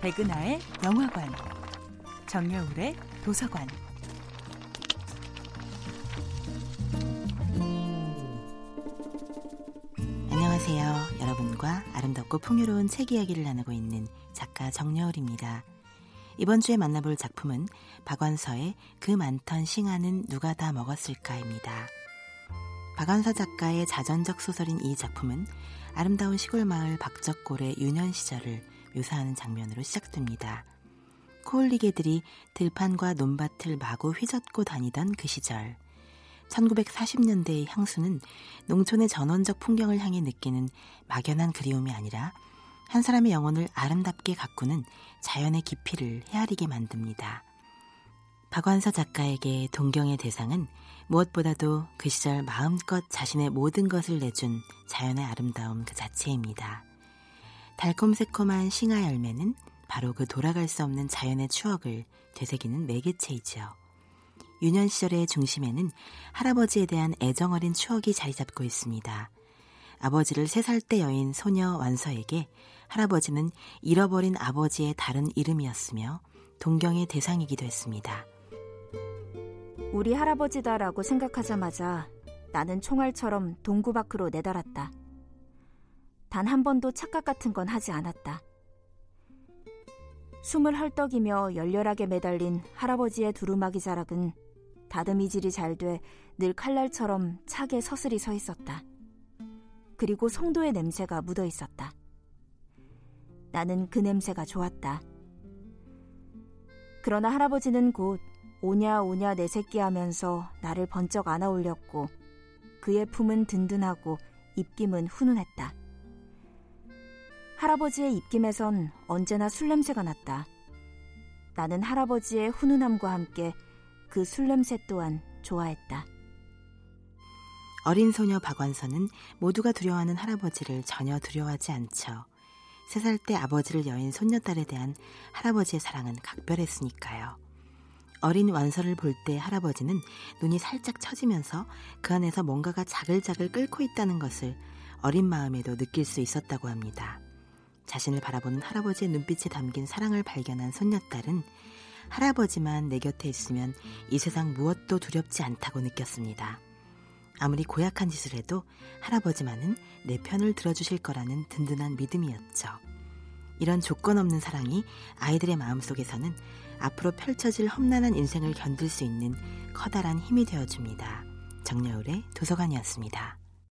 백은하의 영화관, 정여울의 도서관. 안녕하세요. 여러분과 아름답고 풍요로운 책 이야기를 나누고 있는 작가 정여울입니다. 이번 주에 만나볼 작품은 박완서의 그 많던 싱아는 누가 다 먹었을까입니다. 박완서 작가의 자전적 소설인 이 작품은 아름다운 시골 마을 박적골의 유년 시절을 묘사하는 장면으로 시작됩니다. 코올리개들이 들판과 논밭을 마구 휘젓고 다니던 그 시절. 1940년대의 향수는 농촌의 전원적 풍경을 향해 느끼는 막연한 그리움이 아니라 한 사람의 영혼을 아름답게 가꾸는 자연의 깊이를 헤아리게 만듭니다. 박완서 작가에게 동경의 대상은 무엇보다도 그 시절 마음껏 자신의 모든 것을 내준 자연의 아름다움 그 자체입니다. 달콤새콤한 싱하 열매는 바로 그 돌아갈 수 없는 자연의 추억을 되새기는 매개체이지요. 유년 시절의 중심에는 할아버지에 대한 애정 어린 추억이 자리 잡고 있습니다. 아버지를 세살때 여인 소녀 완서에게 할아버지는 잃어버린 아버지의 다른 이름이었으며 동경의 대상이기도 했습니다. 우리 할아버지다라고 생각하자마자 나는 총알처럼 동구 밖으로 내달았다. 단 한 번도 착각 같은 건 하지 않았다. 숨을 헐떡이며 열렬하게 매달린 할아버지의 두루마기 자락은 다듬이질이 잘 돼 늘 칼날처럼 차게 서슬이 서 있었다. 그리고 송도의 냄새가 묻어 있었다. 나는 그 냄새가 좋았다. 그러나 할아버지는 곧 오냐 오냐 내 새끼 하면서 나를 번쩍 안아 올렸고 그의 품은 든든하고 입김은 훈훈했다. 할아버지의 입김에선 언제나 술 냄새가 났다. 나는 할아버지의 훈훈함과 함께 그 술 냄새 또한 좋아했다. 어린 소녀 박완서는 모두가 두려워하는 할아버지를 전혀 두려워하지 않죠. 세 살 때 아버지를 여인 손녀딸에 대한 할아버지의 사랑은 각별했으니까요. 어린 완서를 볼 때 할아버지는 눈이 살짝 처지면서 그 안에서 뭔가가 자글자글 끓고 있다는 것을 어린 마음에도 느낄 수 있었다고 합니다. 자신을 바라보는 할아버지의 눈빛에 담긴 사랑을 발견한 손녀딸은 할아버지만 내 곁에 있으면 이 세상 무엇도 두렵지 않다고 느꼈습니다. 아무리 고약한 짓을 해도 할아버지만은 내 편을 들어주실 거라는 든든한 믿음이었죠. 이런 조건 없는 사랑이 아이들의 마음속에서는 앞으로 펼쳐질 험난한 인생을 견딜 수 있는 커다란 힘이 되어줍니다. 정여울의 도서관이었습니다.